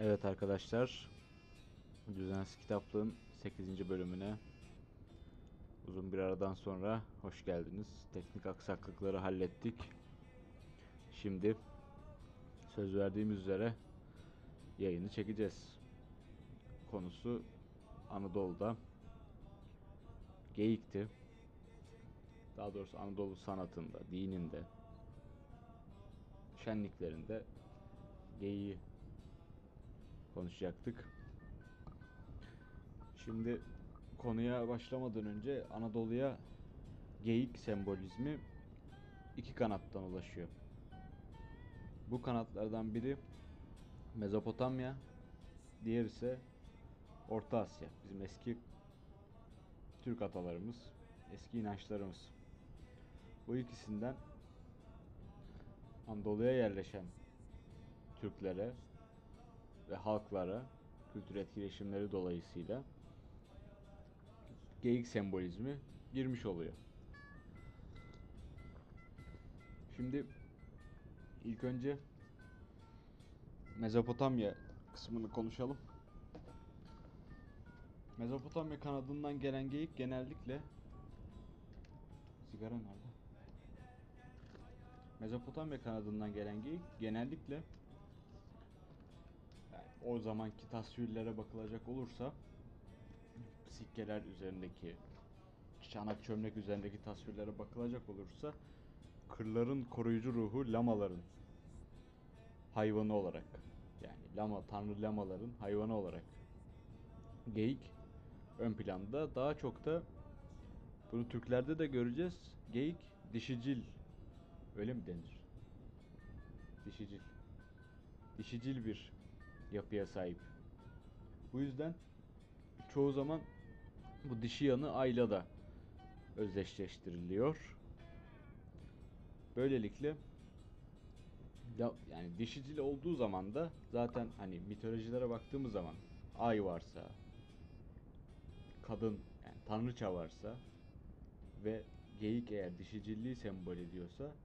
Evet arkadaşlar, Düzensiz Kitaplığın 8. bölümüne uzun bir aradan sonra hoş geldiniz. Teknik aksaklıkları hallettik. Şimdi söz verdiğimiz üzere yayını çekeceğiz. Konusu Anadolu'da geyikti. Daha doğrusu Anadolu sanatında, dininde, şenliklerinde geyiği konuşacaktık. Şimdi konuya başlamadan önce Anadolu'ya geyik sembolizmi iki kanattan ulaşıyor. Bu kanatlardan biri Mezopotamya, diğer ise Orta Asya. Bizim eski Türk atalarımız, eski inançlarımız. Bu ikisinden Anadolu'ya yerleşen Türklere ve halklara kültür etkileşimleri dolayısıyla geyik sembolizmi girmiş oluyor. Şimdi ilk önce Mezopotamya kısmını konuşalım. Mezopotamya kanadından gelen geyik genellikle sigara nerede? Mezopotamya kanadından gelen geyik genellikle o zamanki tasvirlere bakılacak olursa sikkeler üzerindeki çanak çömlek üzerindeki tasvirlere bakılacak olursa kırların koruyucu ruhu lamaların hayvanı olarak yani lama tanrı lamaların hayvanı olarak geyik ön planda daha çok da bunu Türklerde de göreceğiz. Geyik dişicil öyle mi denir? Dişicil. Dişicil bir yapıya sahip. Bu yüzden çoğu zaman bu dişi yanı ayla da özdeşleştiriliyor. Böylelikle ya, yani dişicil olduğu zaman da zaten hani mitolojilere baktığımız zaman ay varsa kadın yani tanrıça varsa ve geyik eğer dişicilliği sembol ediyorsa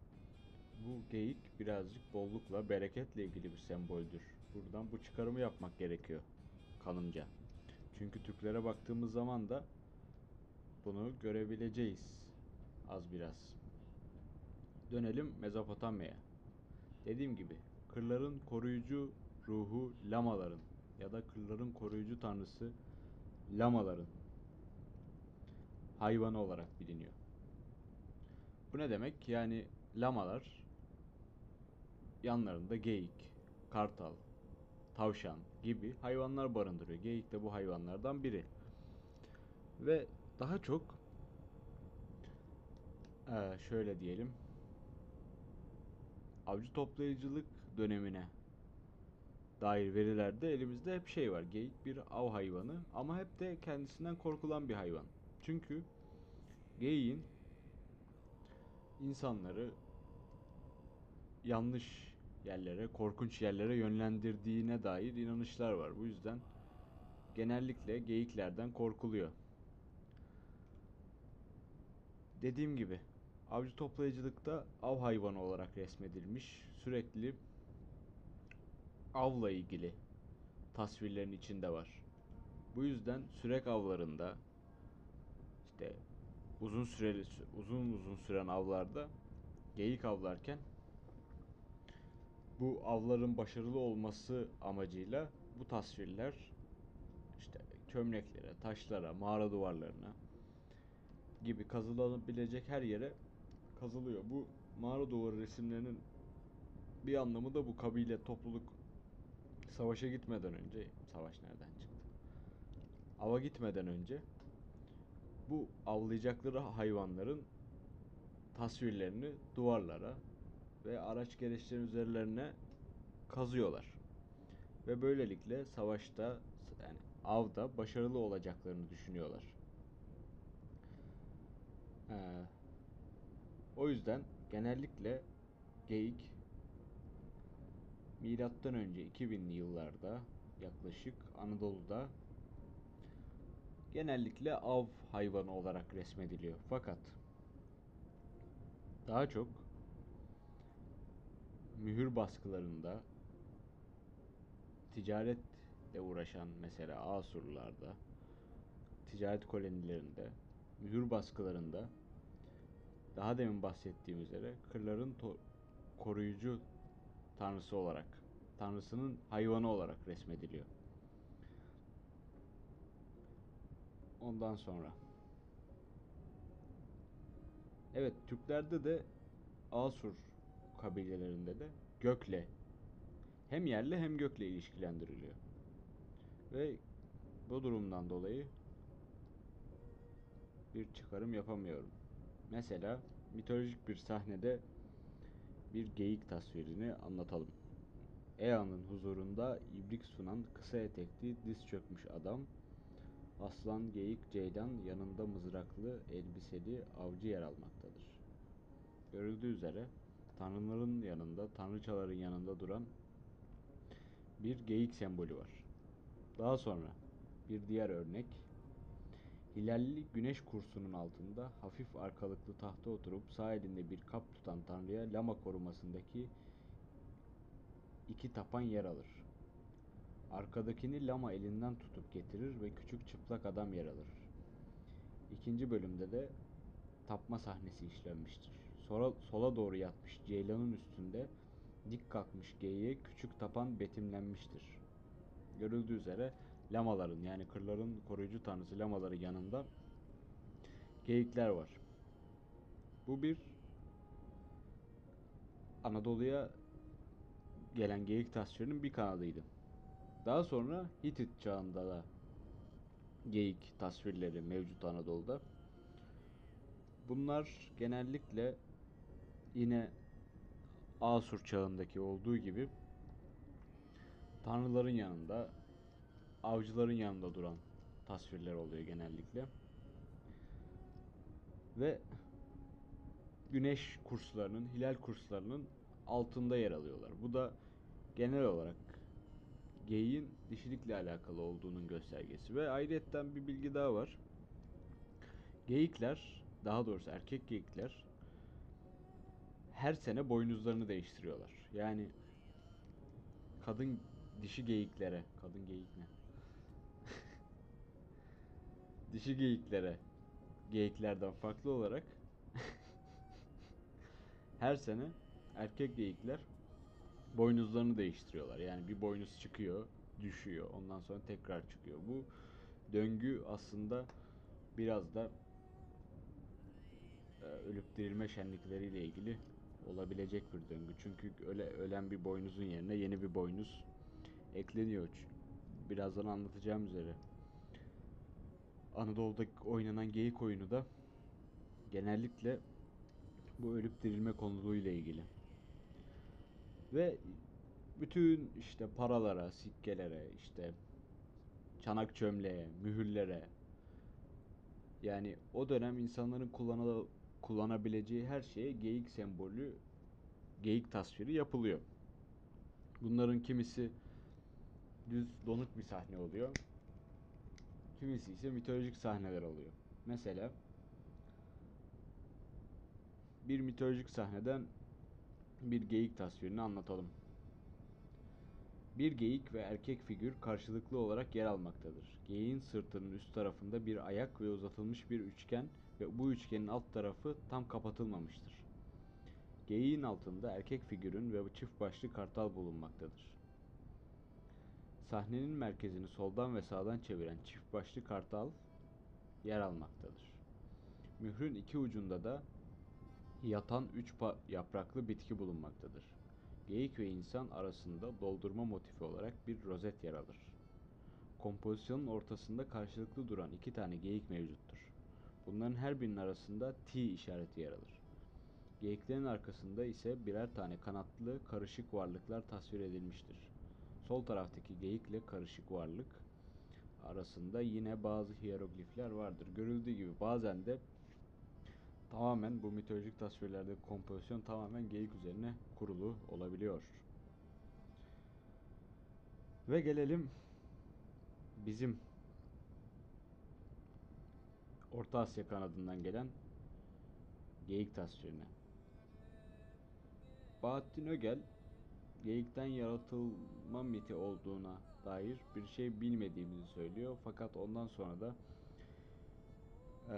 bu geyik birazcık bollukla, bereketle ilgili bir semboldür. Buradan bu çıkarımı yapmak gerekiyor kanımca. Çünkü Türklere baktığımız zaman da bunu görebileceğiz az biraz. Dönelim Mezopotamya'ya. Dediğim gibi kırların koruyucu ruhu lamaların ya da kırların koruyucu tanrısı lamaların hayvanı olarak biliniyor. Bu ne demek? Yani lamalar yanlarında geyik, kartal, tavşan gibi hayvanlar barındırıyor. Geyik de bu hayvanlardan biri. Ve daha çok eee, şöyle diyelim avcı toplayıcılık dönemine dair verilerde elimizde hep şey var. Geyik bir av hayvanı ama hep de kendisinden korkulan bir hayvan. Çünkü geyiğin insanları yanlış yerlere, korkunç yerlere yönlendirdiğine dair inanışlar var. Bu yüzden genellikle geyiklerden korkuluyor. Dediğim gibi avcı toplayıcılıkta av hayvanı olarak resmedilmiş. Sürekli avla ilgili tasvirlerin içinde var. Bu yüzden sürek avlarında işte uzun süreli uzun uzun süren avlarda geyik avlarken bu avların başarılı olması amacıyla bu tasvirler işte çömleklere, taşlara, mağara duvarlarına gibi kazılanabilecek her yere kazılıyor. Bu mağara duvarı resimlerinin bir anlamı da bu kabile, topluluk savaşa gitmeden önce, savaş nereden çıktı? Ava gitmeden önce bu avlayacakları hayvanların tasvirlerini duvarlara ve araç gereçlerin üzerlerine kazıyorlar. Ve böylelikle savaşta yani avda başarılı olacaklarını düşünüyorlar. Ee, o yüzden genellikle geyik milattan önce 2000'li yıllarda yaklaşık Anadolu'da genellikle av hayvanı olarak resmediliyor. Fakat daha çok mühür baskılarında ticaretle uğraşan mesela Asurlularda, ticaret kolonilerinde, mühür baskılarında daha demin bahsettiğim üzere kırların koruyucu tanrısı olarak, tanrısının hayvanı olarak resmediliyor. Ondan sonra Evet, Türklerde de Asur kabilelerinde de gökle hem yerle hem gökle ilişkilendiriliyor. Ve bu durumdan dolayı bir çıkarım yapamıyorum. Mesela mitolojik bir sahnede bir geyik tasvirini anlatalım. Ea'nın huzurunda ibrik sunan kısa etekli diz çökmüş adam Aslan, geyik, ceylan yanında mızraklı, elbiseli avcı yer almaktadır. Görüldüğü üzere tanrıların yanında, tanrıçaların yanında duran bir geyik sembolü var. Daha sonra bir diğer örnek Hilalli güneş kursunun altında hafif arkalıklı tahta oturup sağ elinde bir kap tutan tanrıya lama korumasındaki iki tapan yer alır. Arkadakini lama elinden tutup getirir ve küçük çıplak adam yer alır. İkinci bölümde de tapma sahnesi işlenmiştir. Sola, sola doğru yatmış ceylanın üstünde dik kalkmış geyiğe küçük tapan betimlenmiştir. Görüldüğü üzere lamaların yani kırların koruyucu tanrısı lamaları yanında geyikler var. Bu bir Anadolu'ya gelen geyik tasvirinin bir kanadıydı. Daha sonra Hitit çağında da geyik tasvirleri mevcut Anadolu'da. Bunlar genellikle yine Asur çağındaki olduğu gibi tanrıların yanında, avcıların yanında duran tasvirler oluyor genellikle. Ve güneş kurslarının, hilal kurslarının altında yer alıyorlar. Bu da genel olarak geyiğin dişilikle alakalı olduğunun göstergesi. Ve ayrıyetten bir bilgi daha var. Geyikler, daha doğrusu erkek geyikler her sene boynuzlarını değiştiriyorlar. Yani kadın dişi geyiklere, kadın geyik ne? dişi geyiklere geyiklerden farklı olarak her sene erkek geyikler boynuzlarını değiştiriyorlar. Yani bir boynuz çıkıyor, düşüyor. Ondan sonra tekrar çıkıyor. Bu döngü aslında biraz da e, ölüp dirilme şenlikleriyle ilgili olabilecek bir döngü. Çünkü öyle ölen bir boynuzun yerine yeni bir boynuz ekleniyor. Birazdan anlatacağım üzere. Anadolu'da oynanan geyik oyunu da genellikle bu ölüp dirilme konuluğuyla ilgili. Ve bütün işte paralara, sikkelere, işte çanak çömleğe, mühürlere yani o dönem insanların kullanı kullanabileceği her şeye geyik sembolü, geyik tasviri yapılıyor. Bunların kimisi düz donuk bir sahne oluyor. Kimisi ise mitolojik sahneler oluyor. Mesela bir mitolojik sahneden bir geyik tasvirini anlatalım. Bir geyik ve erkek figür karşılıklı olarak yer almaktadır. Geyiğin sırtının üst tarafında bir ayak ve uzatılmış bir üçgen ve bu üçgenin alt tarafı tam kapatılmamıştır. Geyiğin altında erkek figürün ve çift başlı kartal bulunmaktadır. Sahnenin merkezini soldan ve sağdan çeviren çift başlı kartal yer almaktadır. Mührün iki ucunda da yatan üç yapraklı bitki bulunmaktadır. Geyik ve insan arasında doldurma motifi olarak bir rozet yer alır. Kompozisyonun ortasında karşılıklı duran iki tane geyik mevcuttur. Bunların her birinin arasında T işareti yer alır. Geyiklerin arkasında ise birer tane kanatlı karışık varlıklar tasvir edilmiştir. Sol taraftaki geyikle karışık varlık arasında yine bazı hieroglifler vardır. Görüldüğü gibi bazen de tamamen bu mitolojik tasvirlerde kompozisyon tamamen geyik üzerine kurulu olabiliyor. Ve gelelim bizim Orta Asya kanadından gelen geyik tasvirine. Bahattin Ögel geyikten yaratılma miti olduğuna dair bir şey bilmediğimizi söylüyor. Fakat ondan sonra da e,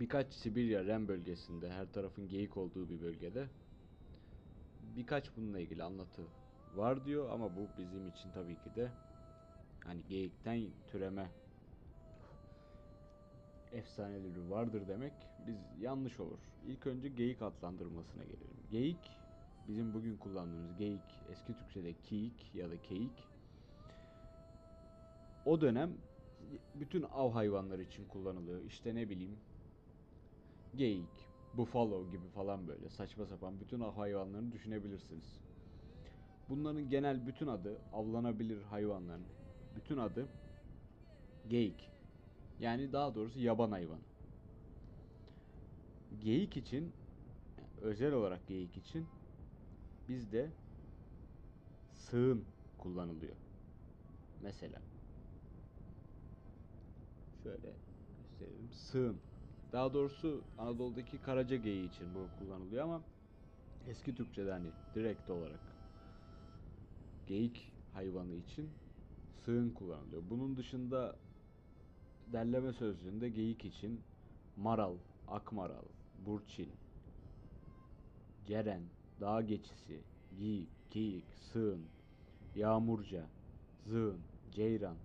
birkaç Sibirya Ren bölgesinde her tarafın geyik olduğu bir bölgede birkaç bununla ilgili anlatı var diyor ama bu bizim için tabii ki de hani geyikten türeme efsaneleri vardır demek biz yanlış olur. İlk önce geyik adlandırmasına gelelim. Geyik bizim bugün kullandığımız geyik eski Türkçe'de keyik ya da keyik o dönem bütün av hayvanları için kullanılıyor. İşte ne bileyim geyik, buffalo gibi falan böyle saçma sapan bütün av hayvanlarını düşünebilirsiniz. Bunların genel bütün adı avlanabilir hayvanların bütün adı geyik. Yani daha doğrusu yaban hayvanı. Geyik için özel olarak geyik için bizde sığın kullanılıyor. Mesela şöyle gösterelim. Sığın. Daha doğrusu Anadolu'daki karaca geyiği için bu kullanılıyor ama eski Türkçe'de hani direkt olarak geyik hayvanı için sığın kullanılıyor. Bunun dışında derleme sözlüğünde geyik için maral, akmaral, burçin, ceren, dağ geçisi, giyik, geyik, sığın, yağmurca, zığın, ceyran,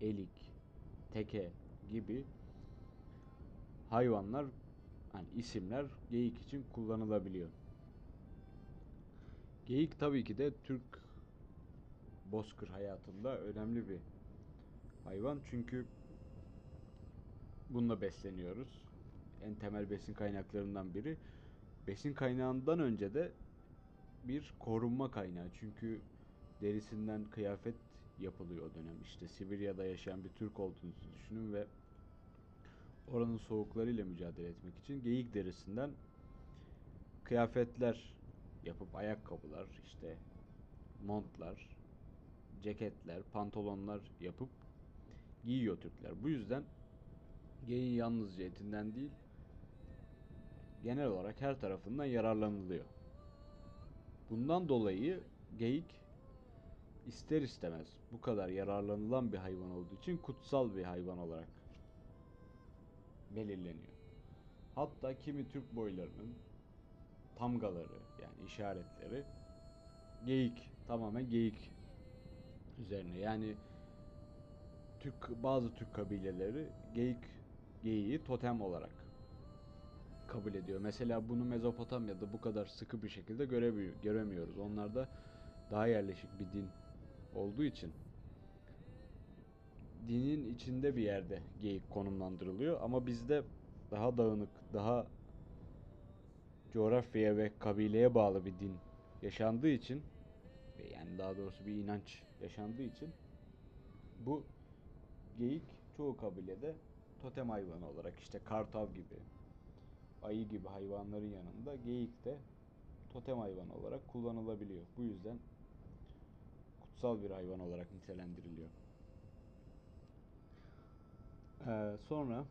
elik, teke gibi hayvanlar hani isimler geyik için kullanılabiliyor. Geyik tabii ki de Türk bozkır hayatında önemli bir hayvan çünkü bununla besleniyoruz. En temel besin kaynaklarından biri. Besin kaynağından önce de bir korunma kaynağı. Çünkü derisinden kıyafet yapılıyor o dönem. İşte Sibirya'da yaşayan bir Türk olduğunuzu düşünün ve oranın soğuklarıyla mücadele etmek için geyik derisinden kıyafetler yapıp ayakkabılar, işte montlar, ceketler, pantolonlar yapıp giyiyor Türkler. Bu yüzden geyiğin yalnızca etinden değil, genel olarak her tarafından yararlanılıyor. Bundan dolayı geyik ister istemez bu kadar yararlanılan bir hayvan olduğu için kutsal bir hayvan olarak belirleniyor. Hatta kimi Türk boylarının tamgaları yani işaretleri geyik tamamen geyik üzerine. Yani Türk bazı Türk kabileleri geyik geyiği totem olarak kabul ediyor. Mesela bunu Mezopotamya'da bu kadar sıkı bir şekilde göremiyoruz. Onlarda daha yerleşik bir din olduğu için dinin içinde bir yerde geyik konumlandırılıyor ama bizde daha dağınık, daha coğrafyaya ve kabileye bağlı bir din yaşandığı için yani daha doğrusu bir inanç yaşandığı için bu geyik çoğu kabilede totem hayvanı olarak işte kartal gibi, ayı gibi hayvanların yanında geyik de totem hayvanı olarak kullanılabiliyor. Bu yüzden kutsal bir hayvan olarak nitelendiriliyor. Ee, sonra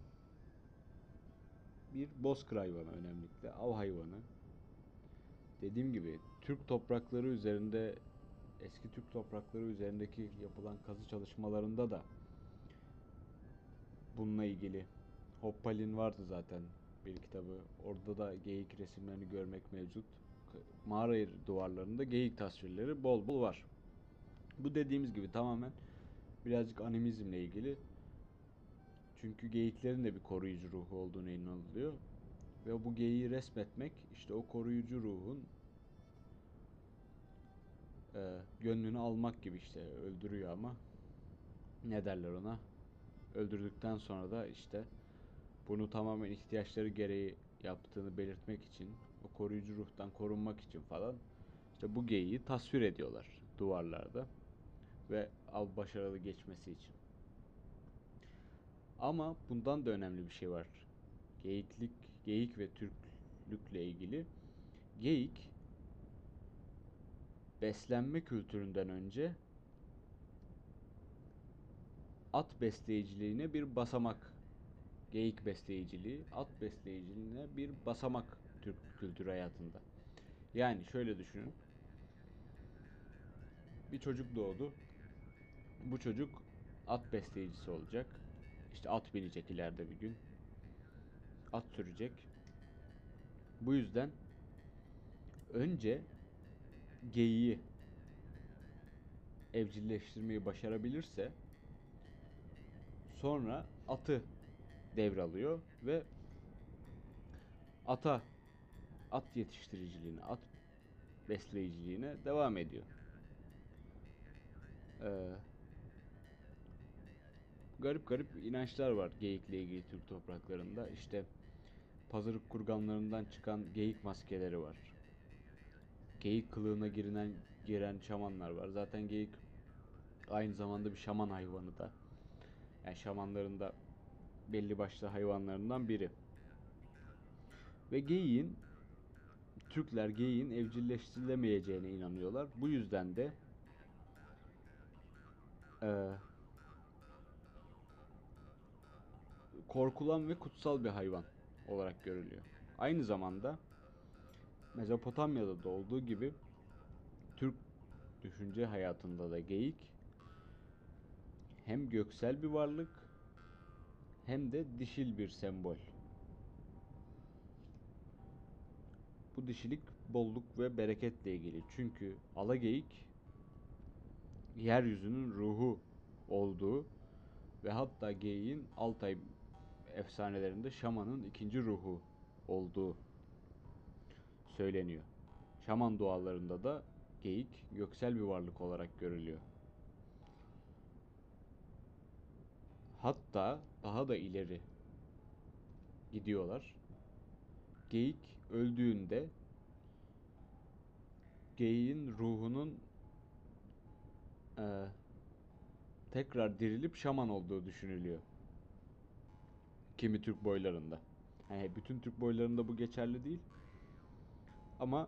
bir bozkır hayvanı önemlikle, av hayvanı. Dediğim gibi Türk toprakları üzerinde eski Türk toprakları üzerindeki yapılan kazı çalışmalarında da bununla ilgili Hoppal'in vardı zaten bir kitabı. Orada da geyik resimlerini görmek mevcut. Mağara duvarlarında geyik tasvirleri bol bol var. Bu dediğimiz gibi tamamen birazcık animizmle ilgili. Çünkü geyiklerin de bir koruyucu ruhu olduğunu inanılıyor. Ve bu geyiği resmetmek işte o koruyucu ruhun e, gönlünü almak gibi işte öldürüyor ama ne derler ona öldürdükten sonra da işte bunu tamamen ihtiyaçları gereği yaptığını belirtmek için o koruyucu ruhtan korunmak için falan işte bu geyiği tasvir ediyorlar duvarlarda ve av başarılı geçmesi için. Ama bundan da önemli bir şey var. Geyiklik, geyik ve Türklükle ilgili. Geyik beslenme kültüründen önce at besleyiciliğine bir basamak geyik besleyiciliği, at besleyiciliğine bir basamak Türk kültürü hayatında. Yani şöyle düşünün. bir çocuk doğdu. Bu çocuk at besleyicisi olacak. İşte at binecek ileride bir gün. At sürecek. Bu yüzden önce geyiği evcilleştirmeyi başarabilirse sonra atı devralıyor ve ata at yetiştiriciliğine, at besleyiciliğine devam ediyor. Ee, garip garip inançlar var geyikle ilgili Türk topraklarında. İşte pazarık kurganlarından çıkan geyik maskeleri var. Geyik kılığına girilen giren şamanlar var. Zaten geyik aynı zamanda bir şaman hayvanı da. Yani şamanların da belli başlı hayvanlarından biri. Ve geyiğin Türkler geyiğin evcilleştirilemeyeceğine inanıyorlar. Bu yüzden de eee, korkulan ve kutsal bir hayvan olarak görülüyor. Aynı zamanda Mezopotamya'da da olduğu gibi Türk düşünce hayatında da geyik hem göksel bir varlık hem de dişil bir sembol. Bu dişilik bolluk ve bereketle ilgili. Çünkü alageyik yeryüzünün ruhu olduğu ve hatta geyiğin Altay efsanelerinde şamanın ikinci ruhu olduğu söyleniyor. Şaman dualarında da geyik göksel bir varlık olarak görülüyor. Hatta daha da ileri gidiyorlar. Geyik öldüğünde geyiğin ruhunun eee, tekrar dirilip şaman olduğu düşünülüyor. Kimi Türk boylarında. Yani bütün Türk boylarında bu geçerli değil. Ama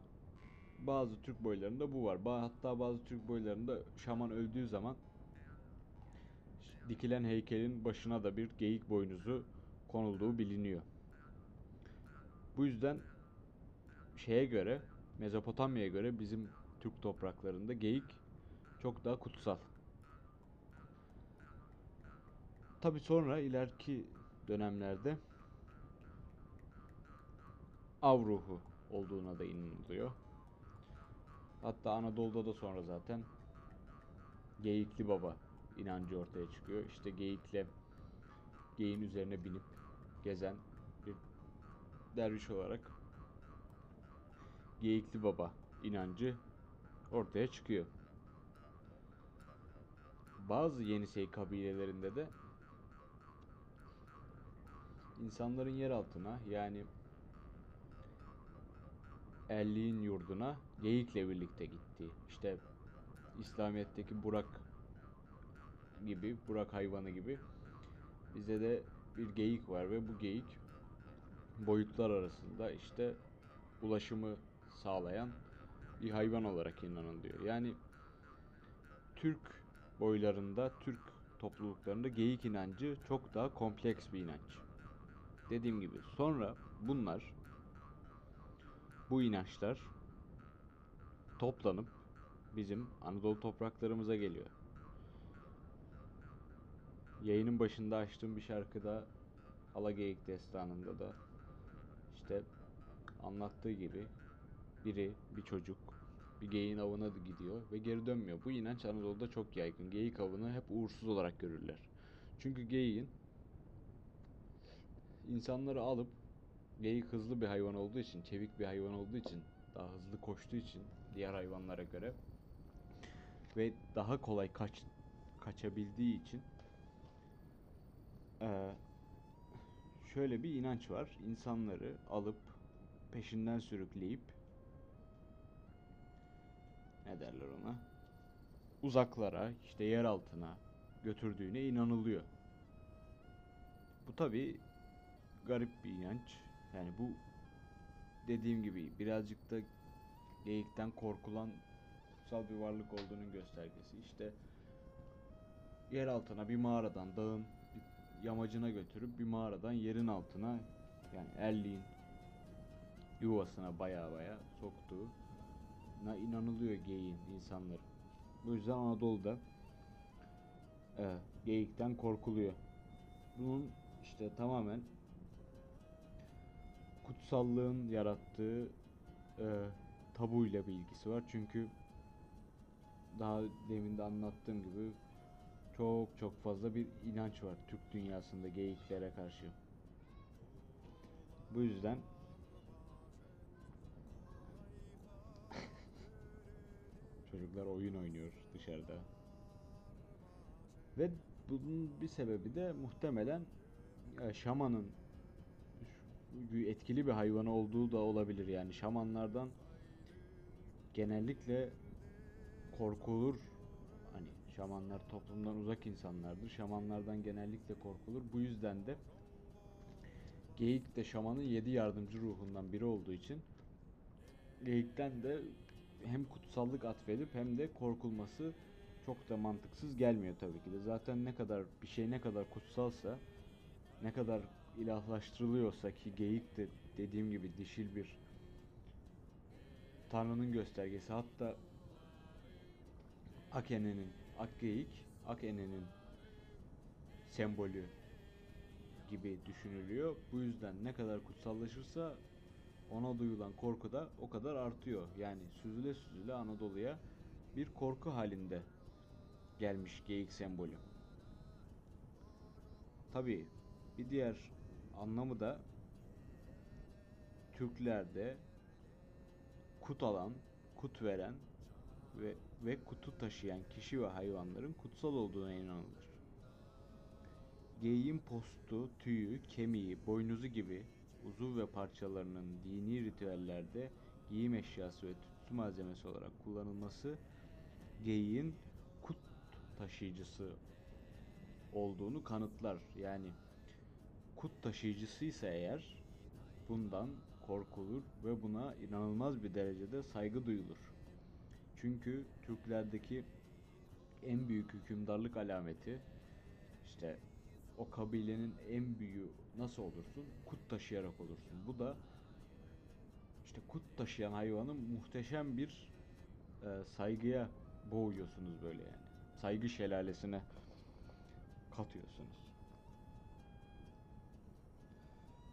bazı Türk boylarında bu var. Hatta bazı Türk boylarında şaman öldüğü zaman dikilen heykelin başına da bir geyik boynuzu konulduğu biliniyor. Bu yüzden şeye göre Mezopotamya'ya göre bizim Türk topraklarında geyik çok daha kutsal. Tabi sonra ileriki dönemlerde av ruhu olduğuna da inanılıyor. Hatta Anadolu'da da sonra zaten Geyikli Baba inancı ortaya çıkıyor. İşte geyikle geyiğin üzerine binip gezen bir derviş olarak Geyikli Baba inancı ortaya çıkıyor. Bazı Yenisey kabilelerinde de insanların yer altına yani Erliğin yurduna geyikle birlikte gittiği. İşte İslamiyet'teki Burak gibi, Burak hayvanı gibi bize de bir geyik var ve bu geyik boyutlar arasında işte ulaşımı sağlayan bir hayvan olarak inanılıyor. Yani Türk boylarında, Türk topluluklarında geyik inancı çok daha kompleks bir inanç. Dediğim gibi sonra bunlar bu inançlar toplanıp bizim Anadolu topraklarımıza geliyor. Yayının başında açtığım bir şarkıda Alageyik destanında da işte anlattığı gibi biri, bir çocuk bir geyiğin avına gidiyor ve geri dönmüyor. Bu inanç Anadolu'da çok yaygın. Geyik avını hep uğursuz olarak görürler. Çünkü geyiğin insanları alıp geyik hızlı bir hayvan olduğu için, çevik bir hayvan olduğu için, daha hızlı koştuğu için diğer hayvanlara göre ve daha kolay kaç kaçabildiği için eee, şöyle bir inanç var. İnsanları alıp peşinden sürükleyip ne derler ona? Uzaklara, işte yer altına götürdüğüne inanılıyor. Bu tabi garip bir inanç. Yani bu dediğim gibi birazcık da geyikten korkulan kutsal bir varlık olduğunun göstergesi. İşte yer altına bir mağaradan dağın yamacına götürüp bir mağaradan yerin altına yani erliğin yuvasına baya baya soktuğuna inanılıyor geyiğin insanların. Bu yüzden Anadolu'da e, geyikten korkuluyor. Bunun işte tamamen kutsallığın yarattığı e, tabuyla bir ilgisi var. Çünkü daha demin de anlattığım gibi çok çok fazla bir inanç var Türk dünyasında geyiklere karşı. Bu yüzden çocuklar oyun oynuyor dışarıda. Ve bunun bir sebebi de muhtemelen e, şamanın etkili bir hayvanı olduğu da olabilir yani şamanlardan genellikle korkulur. Şamanlar toplumdan uzak insanlardır. Şamanlardan genellikle korkulur. Bu yüzden de geyik de şamanın yedi yardımcı ruhundan biri olduğu için geyikten de hem kutsallık atfedip hem de korkulması çok da mantıksız gelmiyor tabii ki de. Zaten ne kadar bir şey ne kadar kutsalsa ne kadar ilahlaştırılıyorsa ki geyik de dediğim gibi dişil bir Tanrı'nın göstergesi. Hatta Akene'nin, Akgeyik, Akene'nin sembolü gibi düşünülüyor. Bu yüzden ne kadar kutsallaşırsa ona duyulan korku da o kadar artıyor. Yani süzüle süzüle Anadolu'ya bir korku halinde gelmiş geyik sembolü. Tabii bir diğer anlamı da Türklerde kut alan, kut veren ve ve kutu taşıyan kişi ve hayvanların kutsal olduğuna inanılır. Geyiğin postu, tüyü, kemiği, boynuzu gibi uzuv ve parçalarının dini ritüellerde giyim eşyası ve tütsü malzemesi olarak kullanılması geyiğin kut taşıyıcısı olduğunu kanıtlar. Yani kut taşıyıcısıysa eğer bundan korkulur ve buna inanılmaz bir derecede saygı duyulur. Çünkü Türklerdeki en büyük hükümdarlık alameti işte o kabilenin en büyüğü nasıl olursun? Kut taşıyarak olursun. Bu da işte kut taşıyan hayvanın muhteşem bir e, saygıya boğuyorsunuz böyle yani. Saygı şelalesine katıyorsunuz.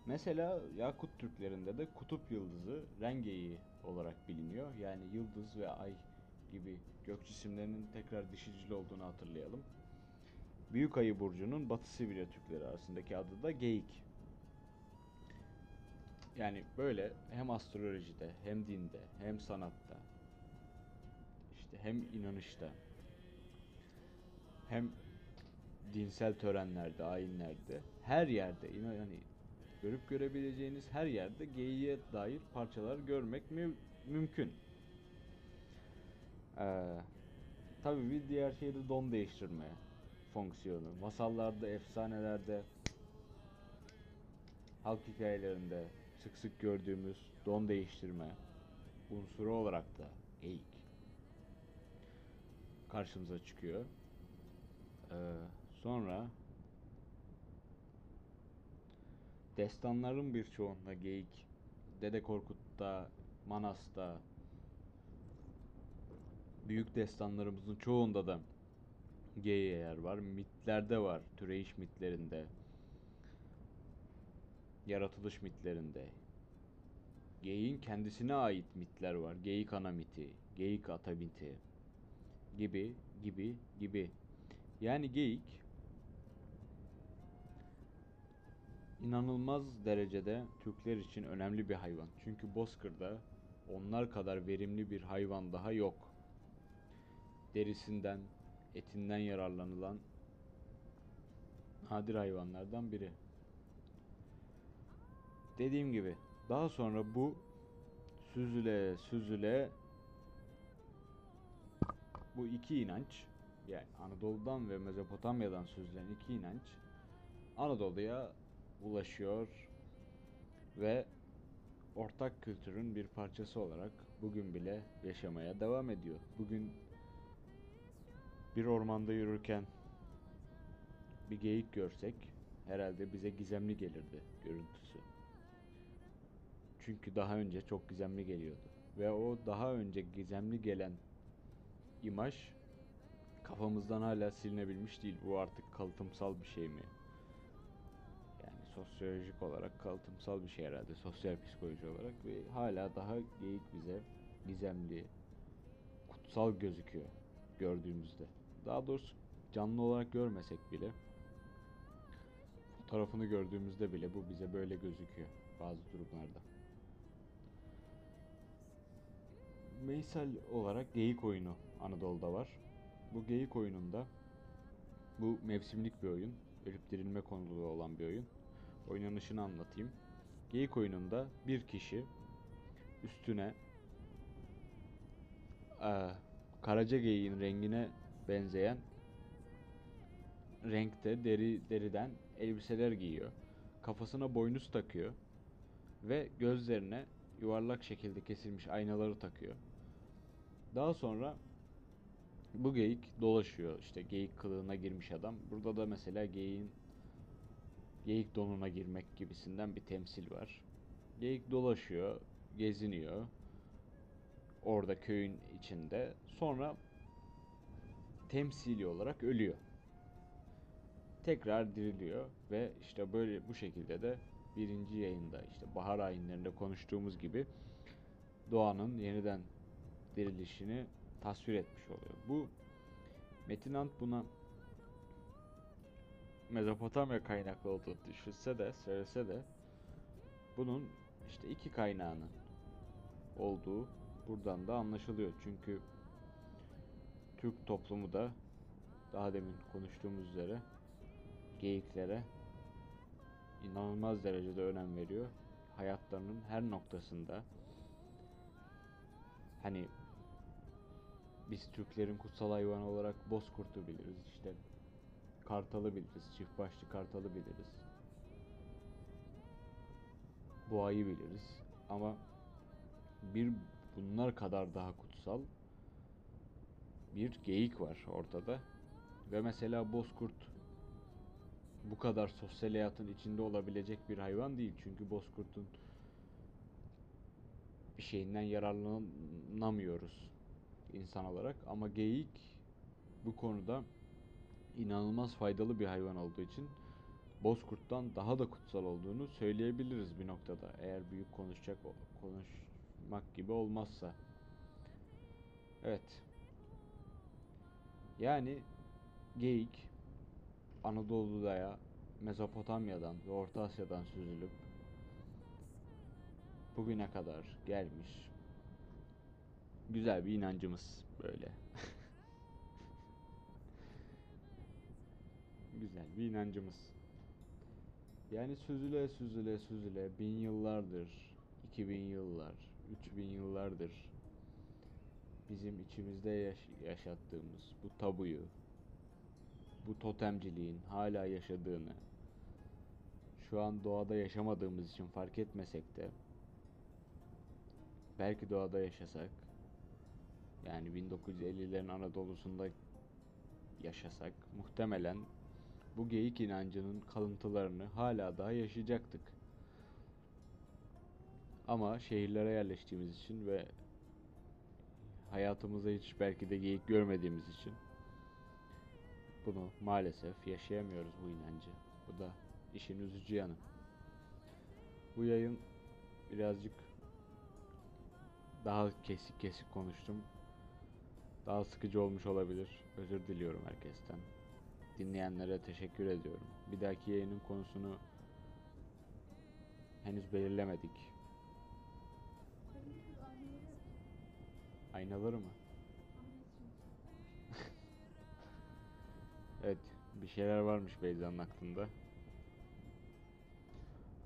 Mesela Yakut Türklerinde de kutup yıldızı rengeyi olarak biliniyor. Yani yıldız ve ay gibi gök cisimlerinin tekrar dişicil olduğunu hatırlayalım. Büyük Ayı Burcu'nun Batı Sibirya Türkleri arasındaki adı da Geyik. Yani böyle hem astrolojide, hem dinde, hem sanatta, işte hem inanışta, hem dinsel törenlerde, ayinlerde, her yerde yani görüp görebileceğiniz her yerde geyiğe dair parçalar görmek mü- mümkün. Ee, tabii bir diğer şey de don değiştirme fonksiyonu. Masallarda, efsanelerde, halk hikayelerinde sık sık gördüğümüz don değiştirme unsuru olarak da geyik karşımıza çıkıyor. Ee, sonra destanların birçoğunda geyik Dede Korkut'ta, Manas'ta büyük destanlarımızın çoğunda da geyiğe yer var. Mitlerde var. Türeyiş mitlerinde. Yaratılış mitlerinde. Geyiğin kendisine ait mitler var. Geyik ana miti, geyik ata miti gibi gibi gibi. Yani geyik inanılmaz derecede Türkler için önemli bir hayvan. Çünkü Bozkır'da onlar kadar verimli bir hayvan daha yok. Derisinden, etinden yararlanılan nadir hayvanlardan biri. Dediğim gibi daha sonra bu süzüle süzüle bu iki inanç yani Anadolu'dan ve Mezopotamya'dan süzülen iki inanç Anadolu'ya ulaşıyor ve ortak kültürün bir parçası olarak bugün bile yaşamaya devam ediyor. Bugün bir ormanda yürürken bir geyik görsek herhalde bize gizemli gelirdi görüntüsü. Çünkü daha önce çok gizemli geliyordu. Ve o daha önce gizemli gelen imaj kafamızdan hala silinebilmiş değil. Bu artık kalıtımsal bir şey mi? Yani sosyolojik olarak kalıtımsal bir şey herhalde. Sosyal psikoloji olarak ve hala daha geyik bize gizemli, kutsal gözüküyor gördüğümüzde. Daha doğrusu canlı olarak görmesek bile fotoğrafını gördüğümüzde bile bu bize böyle gözüküyor bazı durumlarda. Meysel olarak geyik oyunu Anadolu'da var. Bu geyik oyununda bu mevsimlik bir oyun. Ölüp dirilme konulu olan bir oyun. Oynanışını anlatayım. Geyik oyununda bir kişi üstüne eee karaca geyiğin rengine benzeyen renkte deri deriden elbiseler giyiyor. Kafasına boynuz takıyor ve gözlerine yuvarlak şekilde kesilmiş aynaları takıyor. Daha sonra bu geyik dolaşıyor. İşte geyik kılığına girmiş adam. Burada da mesela geyiğin geyik donuna girmek gibisinden bir temsil var. Geyik dolaşıyor, geziniyor. Orada köyün içinde. Sonra temsili olarak ölüyor. Tekrar diriliyor ve işte böyle bu şekilde de birinci yayında işte bahar ayinlerinde konuştuğumuz gibi doğanın yeniden dirilişini tasvir etmiş oluyor. Bu Metin Ant buna Mezopotamya kaynaklı olduğunu düşünse de söylese de bunun işte iki kaynağının olduğu buradan da anlaşılıyor. Çünkü Türk toplumu da daha demin konuştuğumuz üzere geyiklere inanılmaz derecede önem veriyor. Hayatlarının her noktasında hani biz Türklerin kutsal hayvanı olarak bozkurtu biliriz işte kartalı biliriz, çift başlı kartalı biliriz. Boğayı biliriz ama bir bunlar kadar daha kutsal bir geyik var ortada. Ve mesela bozkurt bu kadar sosyal hayatın içinde olabilecek bir hayvan değil. Çünkü bozkurtun bir şeyinden yararlanamıyoruz insan olarak. Ama geyik bu konuda inanılmaz faydalı bir hayvan olduğu için bozkurttan daha da kutsal olduğunu söyleyebiliriz bir noktada. Eğer büyük konuşacak konuşmak gibi olmazsa. Evet. Yani geyik Anadolu'ya Mezopotamya'dan ve Orta Asya'dan süzülüp bugüne kadar gelmiş güzel bir inancımız böyle. güzel bir inancımız. Yani süzüle süzüle süzüle bin yıllardır, 2000 yıllar, 3000 yıllardır bizim içimizde yaş- yaşattığımız bu tabuyu, bu totemciliğin hala yaşadığını şu an doğada yaşamadığımız için fark etmesek de belki doğada yaşasak yani 1950'lerin Anadolu'sunda yaşasak muhtemelen bu geyik inancının kalıntılarını hala daha yaşayacaktık. Ama şehirlere yerleştiğimiz için ve hayatımızda hiç belki de geyik görmediğimiz için bunu maalesef yaşayamıyoruz bu inancı. Bu da işin üzücü yanı. Bu yayın birazcık daha kesik kesik konuştum. Daha sıkıcı olmuş olabilir. Özür diliyorum herkesten. Dinleyenlere teşekkür ediyorum. Bir dahaki yayının konusunu henüz belirlemedik. Aynaları mı? Evet, bir şeyler varmış Beyza'nın aklında.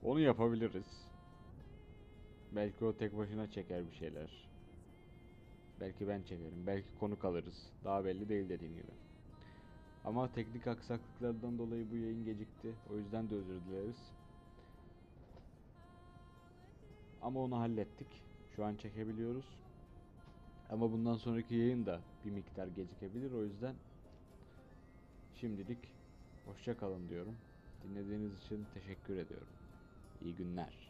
Onu yapabiliriz. Belki o tek başına çeker bir şeyler. Belki ben çekerim, belki konuk alırız. Daha belli değil dediğim gibi. Ama teknik aksaklıklardan dolayı bu yayın gecikti. O yüzden de özür dileriz. Ama onu hallettik. Şu an çekebiliyoruz. Ama bundan sonraki yayın da bir miktar gecikebilir. O yüzden şimdilik hoşça kalın diyorum. Dinlediğiniz için teşekkür ediyorum. İyi günler.